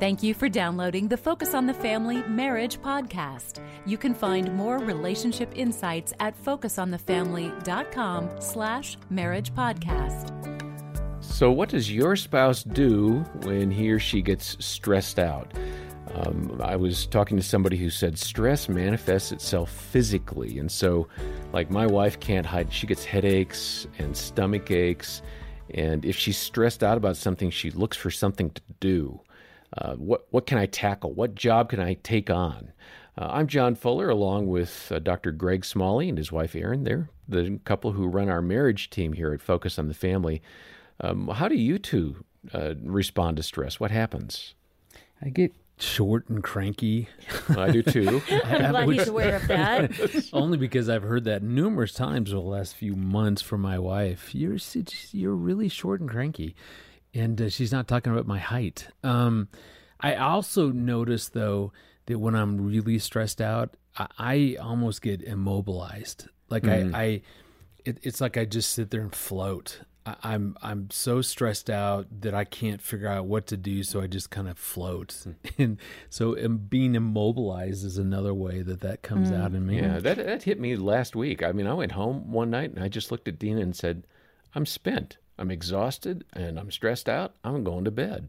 Thank you for downloading the Focus on the Family Marriage podcast. You can find more relationship insights at focusonthefamily.com slash marriage podcast. So, what does your spouse do when he or she gets stressed out? Um, I was talking to somebody who said stress manifests itself physically. And so, like, my wife can't hide, she gets headaches and stomach aches. And if she's stressed out about something, she looks for something to do. Uh, what, what can I tackle? What job can I take on? Uh, I'm John Fuller, along with uh, Dr. Greg Smalley and his wife Erin. They're the couple who run our marriage team here at Focus on the Family. Um, how do you two uh, respond to stress? What happens? I get short and cranky. I do too. I'm glad he's aware of that. Only because I've heard that numerous times over the last few months from my wife. You're you're really short and cranky and uh, she's not talking about my height. Um, I also notice though that when I'm really stressed out, I, I almost get immobilized. Like mm. I, I it, it's like I just sit there and float. I, I'm I'm so stressed out that I can't figure out what to do, so I just kind of float. Mm. And so being immobilized is another way that that comes mm. out in me. Yeah, that that hit me last week. I mean, I went home one night and I just looked at Dena and said, "I'm spent." I'm exhausted and I'm stressed out. I'm going to bed.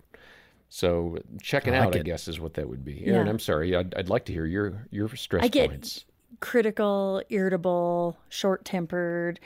So checking I like out, it. I guess, is what that would be. Yeah. I'm sorry. I'd, I'd, like to hear your your stress I get points. Critical, irritable, short tempered,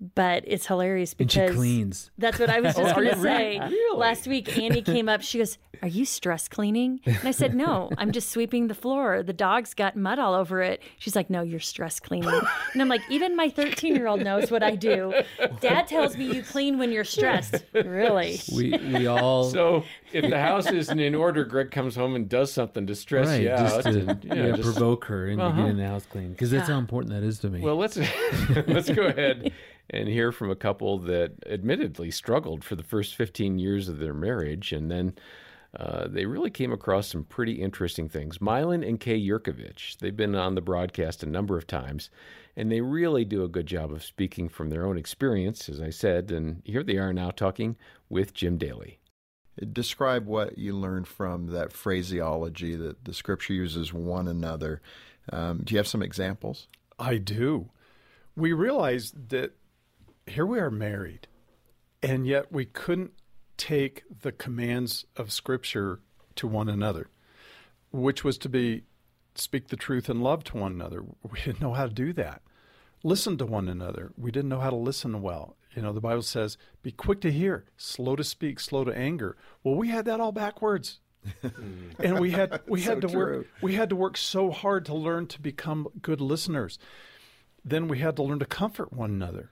but it's hilarious because and she cleans. That's what I was just going to say. Really? Last week, Annie came up. She goes, "Are you stress cleaning?" And I said, "No, I'm just sweeping the floor. The dog's got mud all over it." She's like, "No, you're stress cleaning." And I'm like, "Even my 13 year old knows what I do. Dad tells me you clean when you're stressed. Really? We we all so if the house isn't in order, Greg comes home and does something to stress right, you out, to, and, you know, yeah, just, provoke her into uh-huh. getting the house clean because that's how important that is to me. Well, let's let's go ahead and hear from a couple that admittedly struggled for the first 15 years of their marriage and then uh, they really came across some pretty interesting things. Milan and Kay Yerkovich, they've been on the broadcast a number of times, and they really do a good job of speaking from their own experience, as I said. And here they are now talking with Jim Daly. Describe what you learned from that phraseology that the scripture uses one another. Um, do you have some examples? I do. We realized that here we are married, and yet we couldn't take the commands of Scripture to one another, which was to be speak the truth and love to one another. We didn't know how to do that. Listen to one another. We didn't know how to listen well. You know, the Bible says, be quick to hear, slow to speak, slow to anger. Well, we had that all backwards. and we had we had so to true. work we had to work so hard to learn to become good listeners. Then we had to learn to comfort one another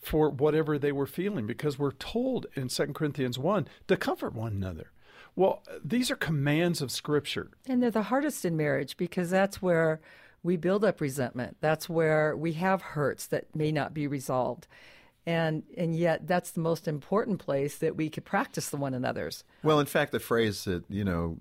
for whatever they were feeling because we're told in 2 Corinthians 1 to comfort one another. Well, these are commands of Scripture. And they're the hardest in marriage because that's where we build up resentment. That's where we have hurts that may not be resolved. And and yet that's the most important place that we could practice the one another's. Well, in fact, the phrase that, you know,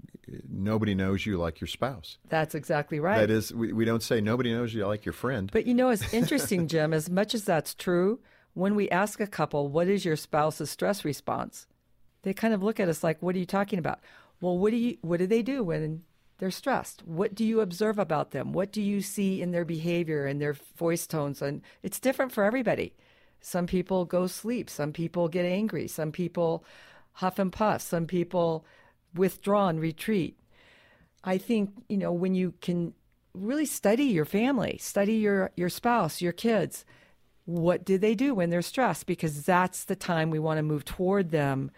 nobody knows you like your spouse. That's exactly right. That is we, we don't say nobody knows you like your friend. But you know, it's interesting, Jim, as much as that's true, when we ask a couple, what is your spouse's stress response? They kind of look at us like, what are you talking about? Well, what do you what do they do when they're stressed? What do you observe about them? What do you see in their behavior and their voice tones? And it's different for everybody. Some people go sleep, some people get angry, some people huff and puff, some people withdraw and retreat. I think, you know, when you can really study your family, study your your spouse, your kids, what do they do when they're stressed? Because that's the time we want to move toward them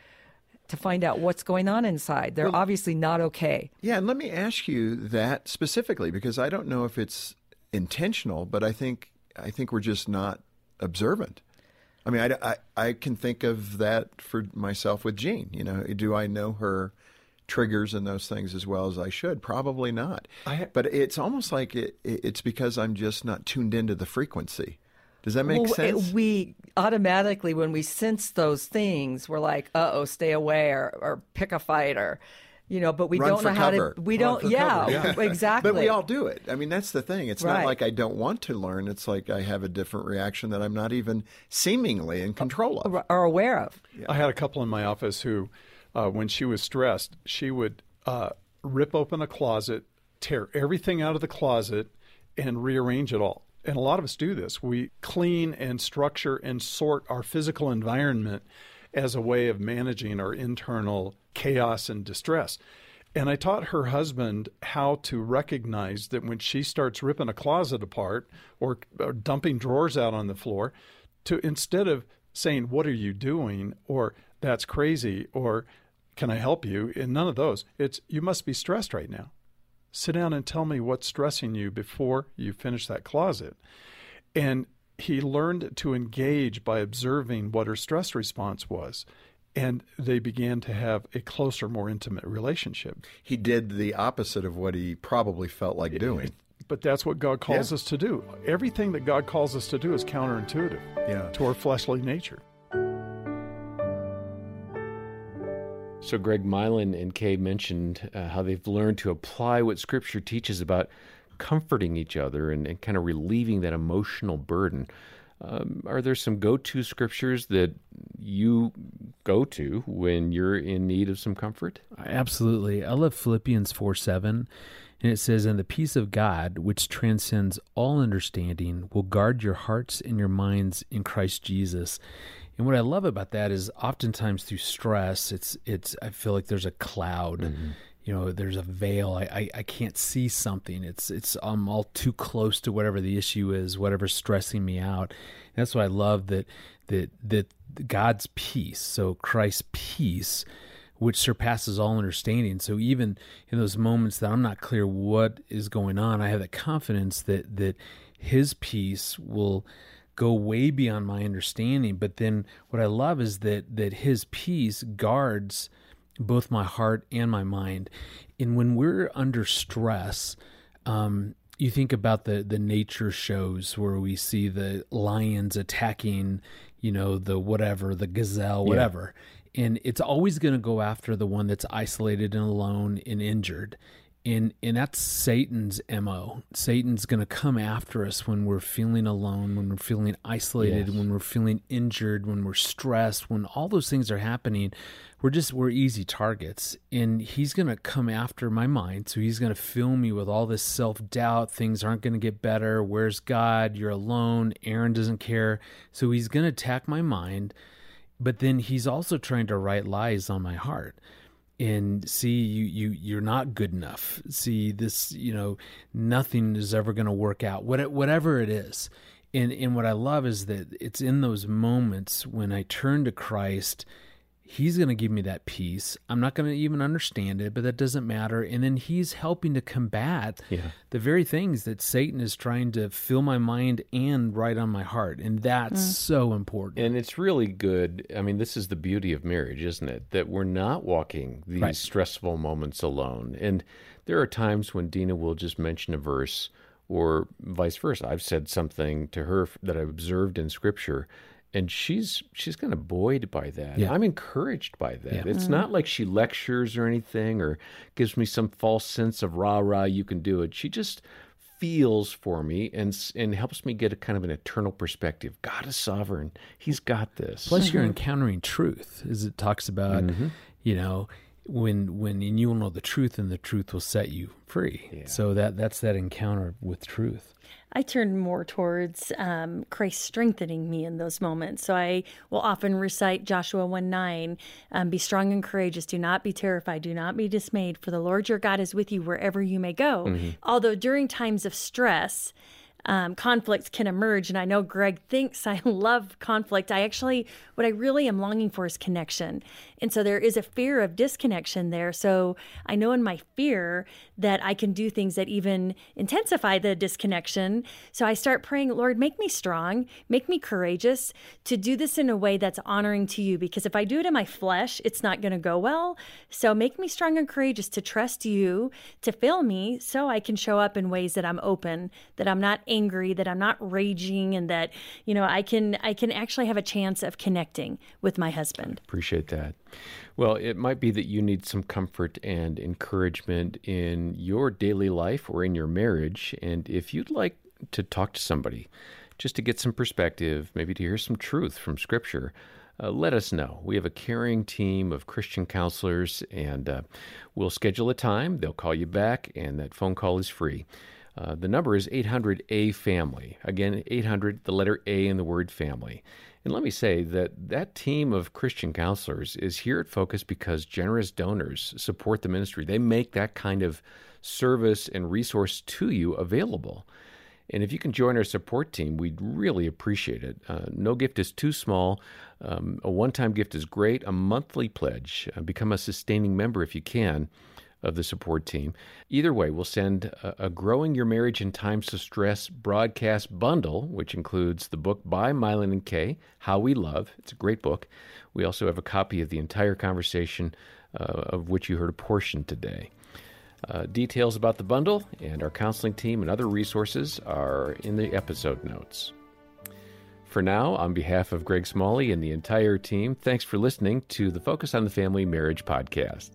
to find out what's going on inside. They're well, obviously not okay. Yeah, and let me ask you that specifically because I don't know if it's intentional, but I think I think we're just not observant. I mean, I, I, I can think of that for myself with Jean. You know, do I know her triggers and those things as well as I should? Probably not. Ha- but it's almost like it, it's because I'm just not tuned into the frequency. Does that make well, sense? It, we automatically, when we sense those things, we're like, "Uh oh, stay away," or, or pick a fight, or you know. But we Run don't know cover. how to. We Run don't. Yeah, yeah, exactly. But we all do it. I mean, that's the thing. It's right. not like I don't want to learn. It's like I have a different reaction that I'm not even seemingly in control of or aware of. Yeah. I had a couple in my office who, uh, when she was stressed, she would uh, rip open a closet, tear everything out of the closet, and rearrange it all. And a lot of us do this. We clean and structure and sort our physical environment as a way of managing our internal chaos and distress. And I taught her husband how to recognize that when she starts ripping a closet apart or, or, dumping drawers out on the floor, to instead of saying, What are you doing? or That's crazy, or Can I help you? And none of those. It's, You must be stressed right now. Sit down and tell me what's stressing you before you finish that closet. And he learned to engage by observing what her stress response was and they began to have a closer, more intimate relationship. He did the opposite of what he probably felt like doing. But that's what God calls yeah. us to do. Everything that God calls us to do is counterintuitive yeah. to our fleshly nature. So, Greg Milan and Kay mentioned uh, how they've learned to apply what Scripture teaches about comforting each other and, and kind of relieving that emotional burden. Um, are there some go to scriptures that you go to when you're in need of some comfort? Absolutely. I love Philippians 4 7. And it says, And the peace of God, which transcends all understanding, will guard your hearts and your minds in Christ Jesus. And what I love about that is oftentimes through stress, it's it's I feel like there's a cloud. Mm-hmm. You know there's a veil. I, I, I can't see something. It's it's i'm all too close to whatever the issue is whatever's stressing me out. And that's why i love that that that god's peace so christ's peace which surpasses all understanding. So even in those moments that i'm not clear what is going on i have that confidence that that his peace will go way beyond my understanding but then what i love is that that his peace guards both my heart and my mind. And when we're under stress, um, you think about the the nature shows where we see the lions attacking, you know, the whatever, the gazelle, whatever. Yeah. And it's always going to go after the one that's isolated and alone and injured and and that's Satan's mo. Satan's going to come after us when we're feeling alone, when we're feeling isolated, yes. when we're feeling injured, when we're stressed, when all those things are happening. We're just we're easy targets, and he's going to come after my mind. So he's going to fill me with all this self doubt. Things aren't going to get better. Where's God? You're alone. Erin doesn't care. So he's going to attack my mind, but then he's also trying to write lies on my heart and see you you you're not good enough. See this you know nothing is ever going to work out what, whatever it is. And and what i love is that it's in those moments when i turn to christ He's going to give me that peace. I'm not going to even understand it, but that doesn't matter. And then He's helping to combat yeah. the very things that Satan is trying to fill my mind and write on my heart. And that's mm. so important. And it's really good. I mean, this is the beauty of marriage, isn't it? That we're not walking these right. stressful moments alone. And there are times when Dena will just mention a verse or vice versa. I've said something to her that I've observed in Scripture and she's she's kind of buoyed by that. Yeah. I'm encouraged by that. Yeah. It's mm not like she lectures or anything or gives me some false sense of rah rah you can do it. She just feels for me and and helps me get a kind of an eternal perspective. God is sovereign. He's got this. Plus mm-hmm. you're encountering truth as it talks about, mm-hmm. you know, when when and you will know the truth and the truth will set you free. Yeah. So that that's that encounter with truth. I turn more towards um, Christ strengthening me in those moments. So I will often recite Joshua 1 9, um, be strong and courageous, do not be terrified, do not be dismayed, for the Lord your God is with you wherever you may go. Mm-hmm. Although during times of stress, um, conflicts can emerge. And I know Greg thinks I love conflict. I actually, what I really am longing for is connection. And so there is a fear of disconnection there. So I know in my fear that I can do things that even intensify the disconnection. So I start praying, Lord, make me strong, make me courageous to do this in a way that's honoring to you. Because if I do it in my flesh, it's not going to go well. So make me strong and courageous to trust you, to fill me so I can show up in ways that I'm open, that I'm not angry, that I'm not raging, and that, you know, I can I can actually have a chance of connecting with my husband. Appreciate that. Well, it might be that you need some comfort and encouragement in your daily life or in your marriage. And if you'd like to talk to somebody just to get some perspective, maybe to hear some truth from Scripture, uh, let us know. We have a caring team of Christian counselors, and uh, we'll schedule a time. They'll call you back, and that phone call is free. Uh, the number is 800 A Family. Again, 800, the letter A in the word family. And let me say that that team of Christian counselors is here at Focus because generous donors support the ministry. They make that kind of service and resource to you available. And if you can join our support team, we'd really appreciate it. Uh, no gift is too small. Um, a one time gift is great. A monthly pledge. Uh, become a sustaining member if you can of the support team. Either way, we'll send a, a, Growing Your Marriage in Times of Stress broadcast bundle, which includes the book by Milan and Kay, How We Love. It's a great book. We also have a copy of the entire conversation, uh, of which you heard a portion today. Uh, details about the bundle and our counseling team and other resources are in the episode notes. For now, on behalf of Greg Smalley and the entire team, thanks for listening to the Focus on the Family Marriage podcast.